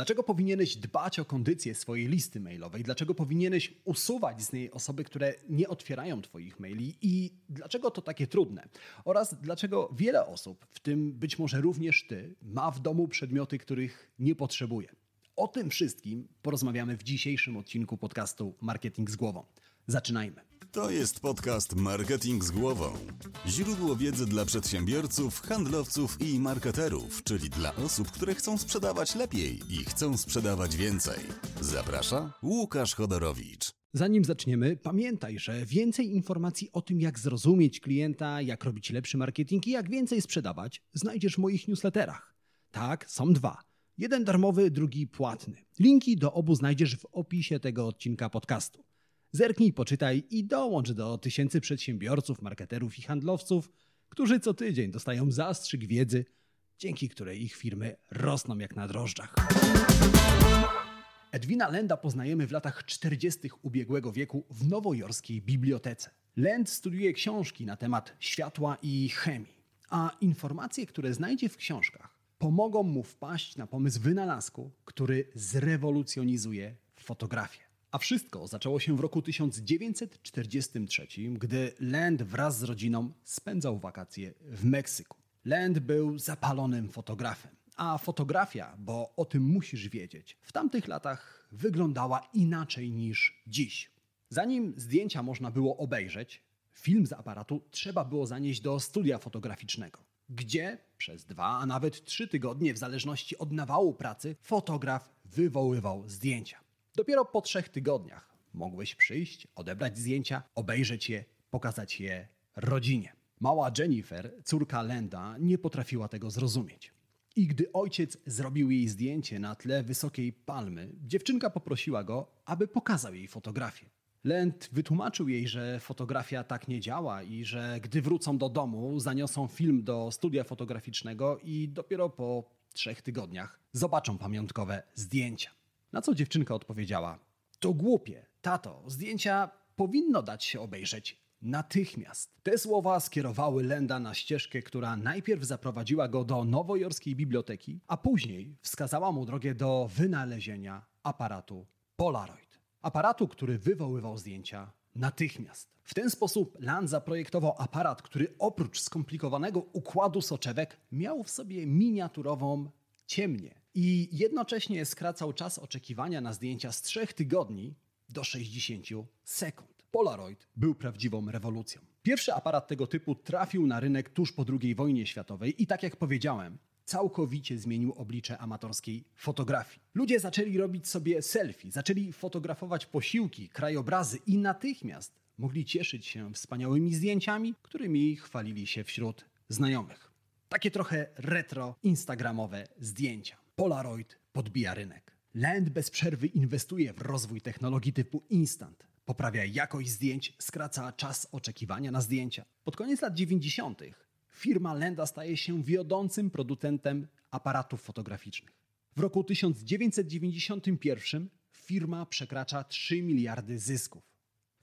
Dlaczego powinieneś dbać o kondycję swojej listy mailowej? Dlaczego powinieneś usuwać z niej osoby, które nie otwierają Twoich maili? I dlaczego to takie trudne? Oraz dlaczego wiele osób, w tym być może również Ty, ma w domu przedmioty, których nie potrzebuje? O tym wszystkim porozmawiamy w dzisiejszym odcinku podcastu Marketing z Głową. Zaczynajmy. To jest podcast Marketing z głową. Źródło wiedzy dla przedsiębiorców, handlowców i marketerów, czyli dla osób, które chcą sprzedawać lepiej i chcą sprzedawać więcej. Zaprasza Łukasz Chodorowicz. Zanim zaczniemy, pamiętaj, że więcej informacji o tym, jak zrozumieć klienta, jak robić lepszy marketing i jak więcej sprzedawać, znajdziesz w moich newsletterach. Tak, są dwa. Jeden darmowy, drugi płatny. Linki do obu znajdziesz w opisie tego odcinka podcastu. Zerknij, poczytaj i dołącz do tysięcy przedsiębiorców, marketerów i handlowców, którzy co tydzień dostają zastrzyk wiedzy, dzięki której ich firmy rosną jak na drożdżach. Edwina Lenda poznajemy w latach 40. ubiegłego wieku w nowojorskiej bibliotece. Lend studiuje książki na temat światła i chemii, a informacje, które znajdzie w książkach, pomogą mu wpaść na pomysł wynalazku, który zrewolucjonizuje fotografię. A wszystko zaczęło się w roku 1943, gdy Land wraz z rodziną spędzał wakacje w Meksyku. Land był zapalonym fotografem, a fotografia, bo o tym musisz wiedzieć, w tamtych latach wyglądała inaczej niż dziś. Zanim zdjęcia można było obejrzeć, film z aparatu trzeba było zanieść do studia fotograficznego, gdzie przez dwa, a nawet trzy tygodnie, w zależności od nawału pracy, fotograf wywoływał zdjęcia. Dopiero po trzech tygodniach mogłeś przyjść, odebrać zdjęcia, obejrzeć je, pokazać je rodzinie. Mała Jennifer, córka Lenda, nie potrafiła tego zrozumieć. I gdy ojciec zrobił jej zdjęcie na tle wysokiej palmy, dziewczynka poprosiła go, aby pokazał jej fotografię. Lend wytłumaczył jej, że fotografia tak nie działa i że gdy wrócą do domu, zaniosą film do studia fotograficznego i dopiero po trzech tygodniach zobaczą pamiątkowe zdjęcia. Na co dziewczynka odpowiedziała: To głupie, tato, zdjęcia powinno dać się obejrzeć natychmiast. Te słowa skierowały Lenda na ścieżkę, która najpierw zaprowadziła go do nowojorskiej biblioteki, a później wskazała mu drogę do wynalezienia aparatu Polaroid. Aparatu, który wywoływał zdjęcia natychmiast. W ten sposób Land zaprojektował aparat, który oprócz skomplikowanego układu soczewek miał w sobie miniaturową ciemnię i jednocześnie skracał czas oczekiwania na zdjęcia z 3 tygodni do 60 sekund. Polaroid był prawdziwą rewolucją. Pierwszy aparat tego typu trafił na rynek tuż po II wojnie światowej i tak jak powiedziałem, całkowicie zmienił oblicze amatorskiej fotografii. Ludzie zaczęli robić sobie selfie, zaczęli fotografować posiłki, krajobrazy i natychmiast mogli cieszyć się wspaniałymi zdjęciami, którymi chwalili się wśród znajomych. Takie trochę retro, instagramowe zdjęcia. Polaroid podbija rynek. Land bez przerwy inwestuje w rozwój technologii typu instant. Poprawia jakość zdjęć, skraca czas oczekiwania na zdjęcia. Pod koniec lat 90. firma Lenda staje się wiodącym producentem aparatów fotograficznych. W roku 1991 firma przekracza 3 miliardy zysków.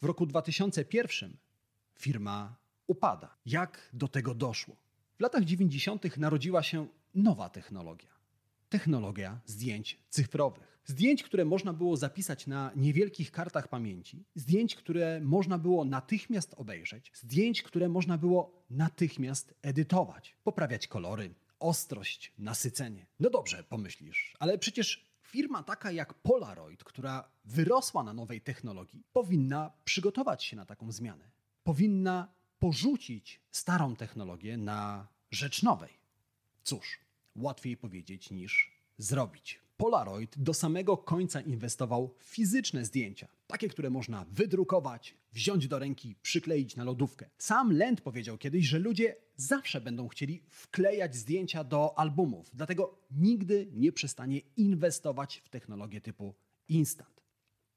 W roku 2001 firma upada. Jak do tego doszło? W latach 90. narodziła się nowa technologia technologia zdjęć cyfrowych. Zdjęć, które można było zapisać na niewielkich kartach pamięci, zdjęć, które można było natychmiast obejrzeć, zdjęć, które można było natychmiast edytować, poprawiać kolory, ostrość, nasycenie. No dobrze, pomyślisz, ale przecież firma taka jak Polaroid, która wyrosła na nowej technologii, powinna przygotować się na taką zmianę. Powinna porzucić starą technologię na rzecz nowej. Cóż, łatwiej powiedzieć niż zrobić. Polaroid do samego końca inwestował w fizyczne zdjęcia, takie, które można wydrukować, wziąć do ręki, przykleić na lodówkę. Sam Lend powiedział kiedyś, że ludzie zawsze będą chcieli wklejać zdjęcia do albumów, dlatego nigdy nie przestanie inwestować w technologię typu instant.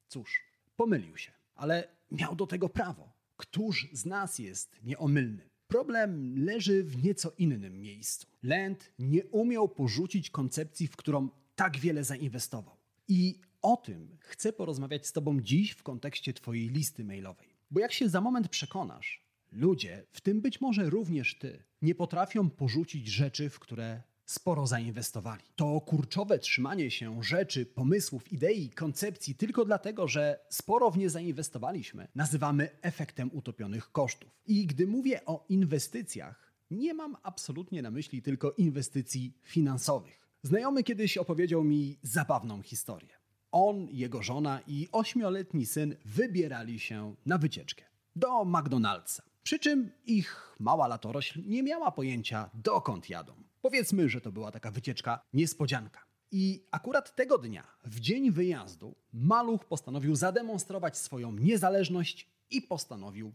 Cóż, pomylił się, ale miał do tego prawo. Któż z nas jest nieomylny? Problem leży w nieco innym miejscu. Land nie umiał porzucić koncepcji, w którą tak wiele zainwestował. I o tym chcę porozmawiać z Tobą dziś w kontekście Twojej listy mailowej. Bo jak się za moment przekonasz, ludzie, w tym być może również Ty, nie potrafią porzucić rzeczy, w które sporo zainwestowali. To kurczowe trzymanie się rzeczy, pomysłów, idei, koncepcji tylko dlatego, że sporo w nie zainwestowaliśmy, nazywamy efektem utopionych kosztów. I gdy mówię o inwestycjach, nie mam absolutnie na myśli tylko inwestycji finansowych. Znajomy kiedyś opowiedział mi zabawną historię. On, jego żona i ośmioletni syn wybierali się na wycieczkę do McDonald'sa. Przy czym ich mała latorośl nie miała pojęcia, dokąd jadą. Powiedzmy, że to była taka wycieczka niespodzianka. I akurat tego dnia, w dzień wyjazdu, maluch postanowił zademonstrować swoją niezależność i postanowił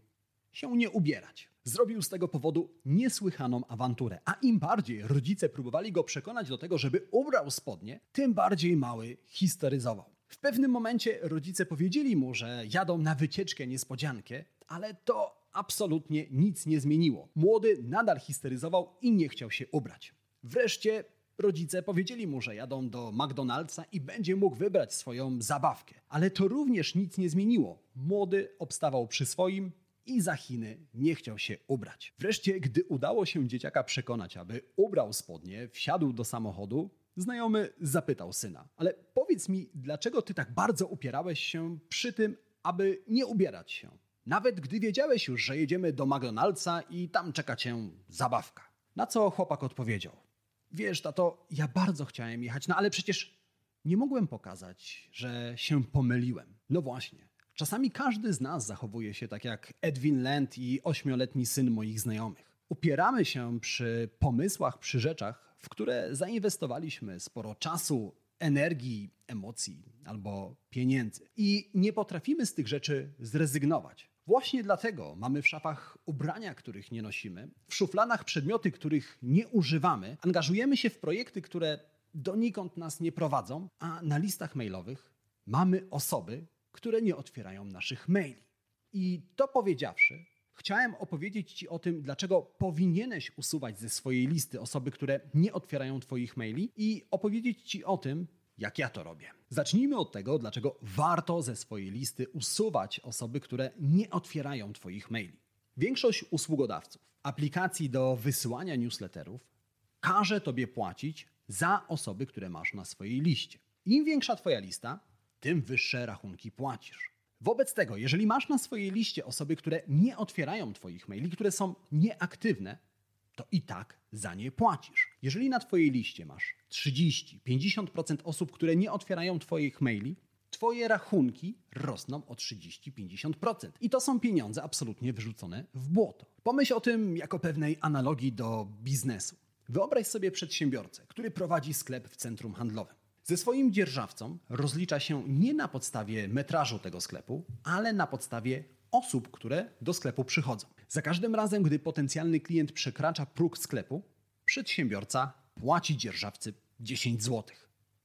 się nie ubierać. Zrobił z tego powodu niesłychaną awanturę, a im bardziej rodzice próbowali go przekonać do tego, żeby ubrał spodnie, tym bardziej mały histeryzował. W pewnym momencie rodzice powiedzieli mu, że jadą na wycieczkę niespodziankę, ale to absolutnie nic nie zmieniło. Młody nadal histeryzował i nie chciał się ubrać. Wreszcie rodzice powiedzieli mu, że jadą do McDonald'sa i będzie mógł wybrać swoją zabawkę. Ale to również nic nie zmieniło. Młody obstawał przy swoim i za Chiny nie chciał się ubrać. Wreszcie, gdy udało się dzieciaka przekonać, aby ubrał spodnie, wsiadł do samochodu, znajomy zapytał syna: Ale powiedz mi, dlaczego ty tak bardzo upierałeś się przy tym, aby nie ubierać się? Nawet gdy wiedziałeś już, że jedziemy do McDonald'sa i tam czeka cię zabawka. Na co chłopak odpowiedział: Wiesz, tato, ja bardzo chciałem jechać, no ale przecież nie mogłem pokazać, że się pomyliłem. No właśnie. Czasami każdy z nas zachowuje się tak jak Edwin Land i ośmioletni syn moich znajomych. Upieramy się przy pomysłach, przy rzeczach, w które zainwestowaliśmy sporo czasu, energii, emocji albo pieniędzy. I nie potrafimy z tych rzeczy zrezygnować. Właśnie dlatego mamy w szafach ubrania, których nie nosimy, w szufladach przedmioty, których nie używamy, angażujemy się w projekty, które donikąd nas nie prowadzą, a na listach mailowych mamy osoby, które nie otwierają naszych maili. I to powiedziawszy, chciałem opowiedzieć Ci o tym, dlaczego powinieneś usuwać ze swojej listy osoby, które nie otwierają Twoich maili i opowiedzieć Ci o tym, jak ja to robię. Zacznijmy od tego, dlaczego warto ze swojej listy usuwać osoby, które nie otwierają Twoich maili. Większość usługodawców aplikacji do wysyłania newsletterów każe Tobie płacić za osoby, które masz na swojej liście. Im większa Twoja lista, tym wyższe rachunki płacisz. Wobec tego, jeżeli masz na swojej liście osoby, które nie otwierają Twoich maili, które są nieaktywne, to i tak za nie płacisz. Jeżeli na Twojej liście masz 30-50% osób, które nie otwierają Twoich maili, Twoje rachunki rosną o 30-50%. I to są pieniądze absolutnie wyrzucone w błoto. Pomyśl o tym jako pewnej analogii do biznesu. Wyobraź sobie przedsiębiorcę, który prowadzi sklep w centrum handlowym. Ze swoim dzierżawcą rozlicza się nie na podstawie metrażu tego sklepu, ale na podstawie osób, które do sklepu przychodzą. Za każdym razem, gdy potencjalny klient przekracza próg sklepu, przedsiębiorca płaci dzierżawcy 10 zł.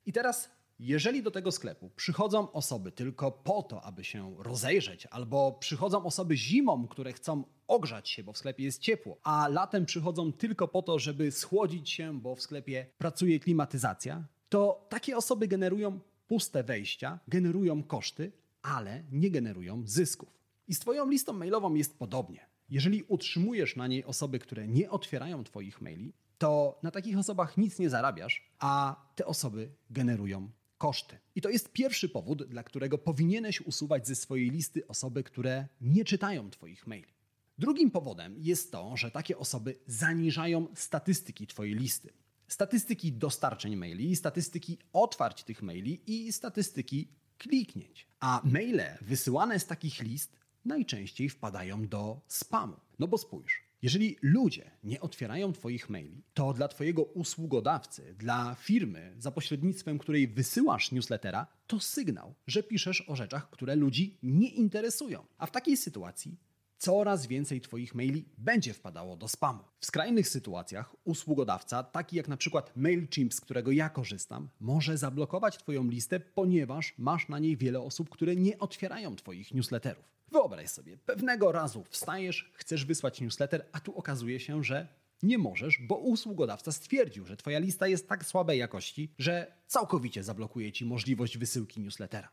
I teraz, jeżeli do tego sklepu przychodzą osoby tylko po to, aby się rozejrzeć, albo przychodzą osoby zimą, które chcą ogrzać się, bo w sklepie jest ciepło, a latem przychodzą tylko po to, żeby schłodzić się, bo w sklepie pracuje klimatyzacja, to takie osoby generują puste wejścia, generują koszty, ale nie generują zysków. I z Twoją listą mailową jest podobnie. Jeżeli utrzymujesz na niej osoby, które nie otwierają Twoich maili, to na takich osobach nic nie zarabiasz, a te osoby generują koszty. I to jest pierwszy powód, dla którego powinieneś usuwać ze swojej listy osoby, które nie czytają Twoich maili. Drugim powodem jest to, że takie osoby zaniżają statystyki Twojej listy. Statystyki dostarczeń maili, statystyki otwarć tych maili i statystyki kliknięć. A maile wysyłane z takich list najczęściej wpadają do spamu. No bo spójrz, jeżeli ludzie nie otwierają Twoich maili, to dla Twojego usługodawcy, dla firmy, za pośrednictwem której wysyłasz newslettera, to sygnał, że piszesz o rzeczach, które ludzi nie interesują. A w takiej sytuacji coraz więcej Twoich maili będzie wpadało do spamu. W skrajnych sytuacjach usługodawca, taki jak na przykład MailChimp, z którego ja korzystam, może zablokować Twoją listę, ponieważ masz na niej wiele osób, które nie otwierają Twoich newsletterów. Wyobraź sobie, pewnego razu wstajesz, chcesz wysłać newsletter, a tu okazuje się, że nie możesz, bo usługodawca stwierdził, że Twoja lista jest tak słabej jakości, że całkowicie zablokuje Ci możliwość wysyłki newslettera.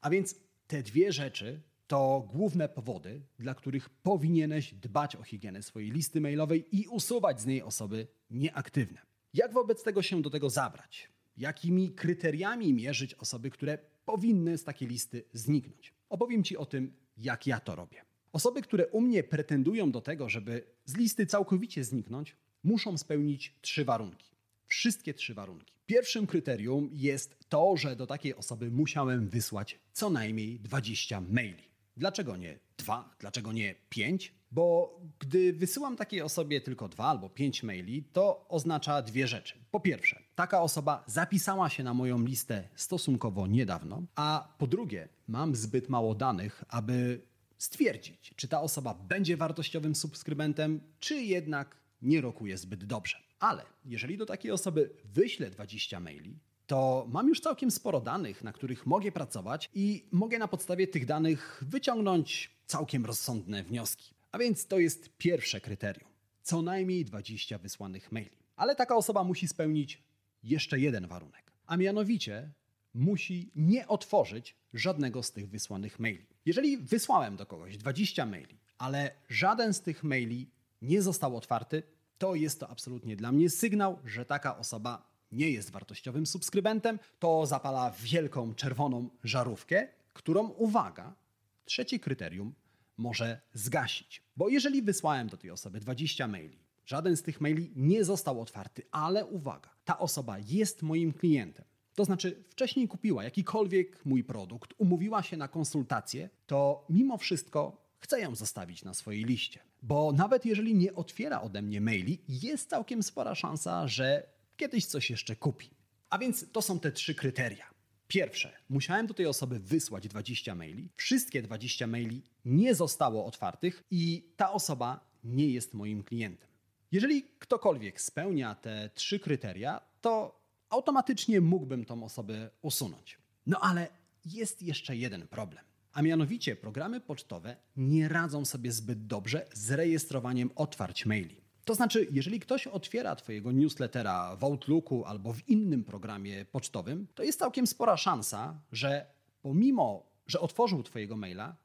A więc te dwie rzeczy to główne powody, dla których powinieneś dbać o higienę swojej listy mailowej i usuwać z niej osoby nieaktywne. Jak wobec tego się do tego zabrać? Jakimi kryteriami mierzyć osoby, które powinny z takiej listy zniknąć? Opowiem Ci o tym, jak ja to robię. Osoby, które u mnie pretendują do tego, żeby z listy całkowicie zniknąć, muszą spełnić trzy warunki. Wszystkie trzy warunki. Pierwszym kryterium jest to, że do takiej osoby musiałem wysłać co najmniej 20 maili. Dlaczego nie dwa? Dlaczego nie pięć? Bo gdy wysyłam takiej osobie tylko dwa albo pięć maili, to oznacza dwie rzeczy. Po pierwsze, taka osoba zapisała się na moją listę stosunkowo niedawno, a po drugie, mam zbyt mało danych, aby stwierdzić, czy ta osoba będzie wartościowym subskrybentem, czy jednak nie rokuje zbyt dobrze. Ale jeżeli do takiej osoby wyślę 20 maili, to mam już całkiem sporo danych, na których mogę pracować i mogę na podstawie tych danych wyciągnąć całkiem rozsądne wnioski. A więc to jest pierwsze kryterium. Co najmniej 20 wysłanych maili. Ale taka osoba musi spełnić jeszcze jeden warunek. A mianowicie musi nie otworzyć żadnego z tych wysłanych maili. Jeżeli wysłałem do kogoś 20 maili, ale żaden z tych maili nie został otwarty, to jest to absolutnie dla mnie sygnał, że taka osoba nie jest wartościowym subskrybentem. To zapala wielką czerwoną żarówkę, którą, uwaga, trzecie kryterium może zgasić. Bo jeżeli wysłałem do tej osoby 20 maili, żaden z tych maili nie został otwarty, ale uwaga, ta osoba jest moim klientem. To znaczy, wcześniej kupiła jakikolwiek mój produkt, umówiła się na konsultację, to mimo wszystko chcę ją zostawić na swojej liście. Bo nawet jeżeli nie otwiera ode mnie maili, jest całkiem spora szansa, że kiedyś coś jeszcze kupi. A więc to są te trzy kryteria. Pierwsze, musiałem do tej osoby wysłać 20 maili. Wszystkie 20 maili nie zostało otwartych i ta osoba nie jest moim klientem. Jeżeli ktokolwiek spełnia te trzy kryteria, to automatycznie mógłbym tą osobę usunąć. No ale jest jeszcze jeden problem. A mianowicie programy pocztowe nie radzą sobie zbyt dobrze z rejestrowaniem otwarć maili. To znaczy, jeżeli ktoś otwiera Twojego newslettera w Outlooku albo w innym programie pocztowym, to jest całkiem spora szansa, że pomimo, że otworzył Twojego maila,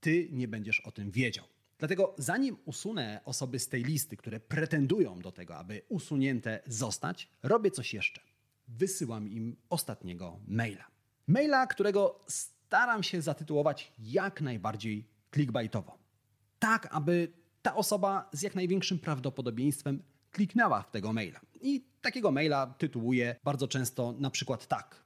Ty nie będziesz o tym wiedział. Dlatego zanim usunę osoby z tej listy, które pretendują do tego, aby usunięte zostać, robię coś jeszcze. Wysyłam im ostatniego maila. Maila, którego staram się zatytułować jak najbardziej clickbaitowo. Tak, aby ta osoba z jak największym prawdopodobieństwem kliknęła w tego maila. I takiego maila tytułuję bardzo często na przykład tak.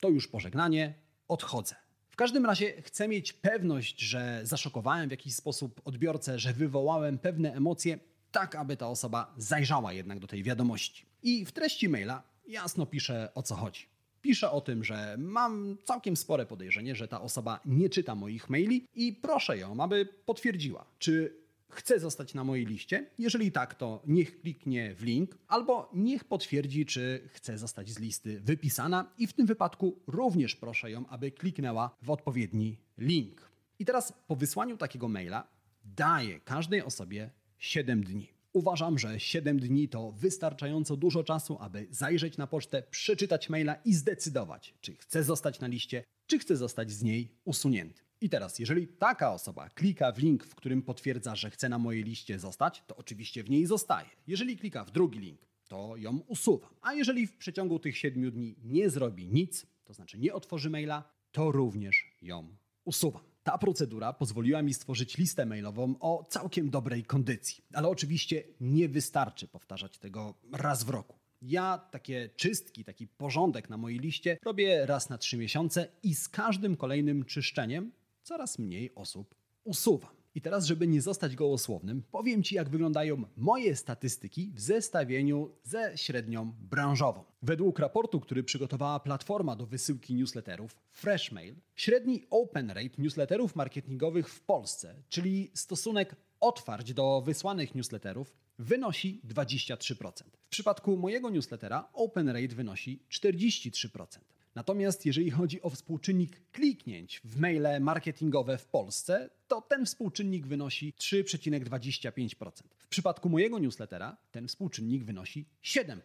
To już pożegnanie, odchodzę. W każdym razie chcę mieć pewność, że zaszokowałem w jakiś sposób odbiorcę, że wywołałem pewne emocje, tak aby ta osoba zajrzała jednak do tej wiadomości. I w treści maila jasno piszę o co chodzi. Piszę o tym, że mam całkiem spore podejrzenie, że ta osoba nie czyta moich maili i proszę ją, aby potwierdziła, czy chce zostać na mojej liście. Jeżeli tak, to niech kliknie w link albo niech potwierdzi, czy chce zostać z listy wypisana i w tym wypadku również proszę ją, aby kliknęła w odpowiedni link. I teraz po wysłaniu takiego maila daję każdej osobie 7 dni. Uważam, że 7 dni to wystarczająco dużo czasu, aby zajrzeć na pocztę, przeczytać maila i zdecydować, czy chce zostać na liście, czy chce zostać z niej usunięty. I teraz, jeżeli taka osoba klika w link, w którym potwierdza, że chce na mojej liście zostać, to oczywiście w niej zostaje. Jeżeli klika w drugi link, to ją usuwam. A jeżeli w przeciągu tych 7 dni nie zrobi nic, to znaczy nie otworzy maila, to również ją usuwam. Ta procedura pozwoliła mi stworzyć listę mailową o całkiem dobrej kondycji. Ale oczywiście nie wystarczy powtarzać tego raz w roku. Ja takie czystki, taki porządek na mojej liście robię raz na trzy miesiące i z każdym kolejnym czyszczeniem coraz mniej osób usuwam. I teraz, żeby nie zostać gołosłownym, powiem Ci, jak wyglądają moje statystyki w zestawieniu ze średnią branżową. Według raportu, który przygotowała platforma do wysyłki newsletterów Freshmail, średni open rate newsletterów marketingowych w Polsce, czyli stosunek otwarć do wysłanych newsletterów, wynosi 23%. W przypadku mojego newslettera open rate wynosi 43%. Natomiast jeżeli chodzi o współczynnik kliknięć w maile marketingowe w Polsce, to ten współczynnik wynosi 3,25%. W przypadku mojego newslettera ten współczynnik wynosi 7%.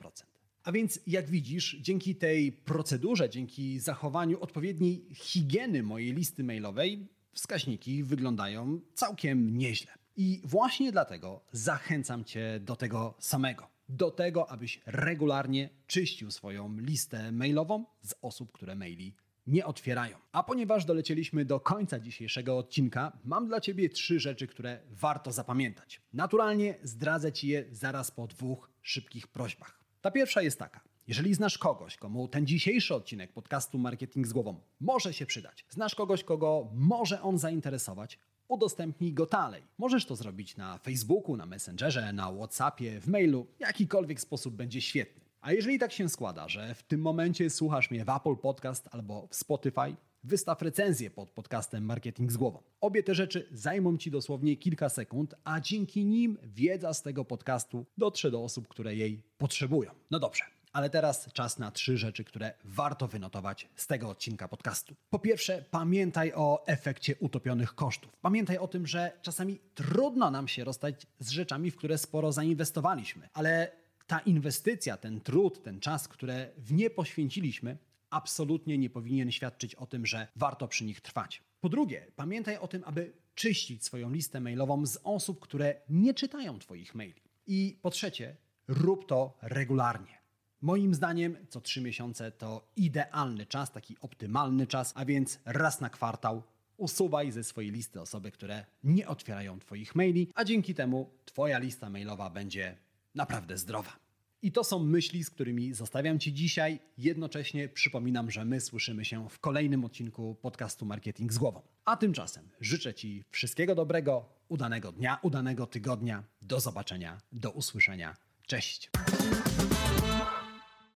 A więc, jak widzisz, dzięki tej procedurze, dzięki zachowaniu odpowiedniej higieny mojej listy mailowej, wskaźniki wyglądają całkiem nieźle. I właśnie dlatego zachęcam Cię do tego samego. Do tego, abyś regularnie czyścił swoją listę mailową z osób, które maili nie otwierają. A ponieważ dolecieliśmy do końca dzisiejszego odcinka, mam dla Ciebie trzy rzeczy, które warto zapamiętać. Naturalnie zdradzę Ci je zaraz po dwóch szybkich prośbach. Ta pierwsza jest taka. Jeżeli znasz kogoś, komu ten dzisiejszy odcinek podcastu Marketing z Głową może się przydać, znasz kogoś, kogo może on zainteresować, udostępnij go dalej. Możesz to zrobić na Facebooku, na Messengerze, na WhatsAppie, w mailu. Jakikolwiek sposób będzie świetny. A jeżeli tak się składa, że w tym momencie słuchasz mnie w Apple Podcast albo w Spotify, wystaw recenzję pod podcastem Marketing z Głową. Obie te rzeczy zajmą Ci dosłownie kilka sekund, a dzięki nim wiedza z tego podcastu dotrze do osób, które jej potrzebują. No dobrze. Ale teraz czas na trzy rzeczy, które warto wynotować z tego odcinka podcastu. Po pierwsze, pamiętaj o efekcie utopionych kosztów. Pamiętaj o tym, że czasami trudno nam się rozstać z rzeczami, w które sporo zainwestowaliśmy, ale ta inwestycja, ten trud, ten czas, które w nie poświęciliśmy, absolutnie nie powinien świadczyć o tym, że warto przy nich trwać. Po drugie, pamiętaj o tym, aby czyścić swoją listę mailową z osób, które nie czytają Twoich maili. I po trzecie, rób to regularnie. Moim zdaniem co trzy miesiące to idealny czas, taki optymalny czas, a więc raz na kwartał usuwaj ze swojej listy osoby, które nie otwierają Twoich maili, a dzięki temu Twoja lista mailowa będzie naprawdę zdrowa. I to są myśli, z którymi zostawiam Ci dzisiaj. Jednocześnie przypominam, że my słyszymy się w kolejnym odcinku podcastu Marketing z Głową. A tymczasem życzę Ci wszystkiego dobrego, udanego dnia, udanego tygodnia. Do zobaczenia, do usłyszenia. Cześć.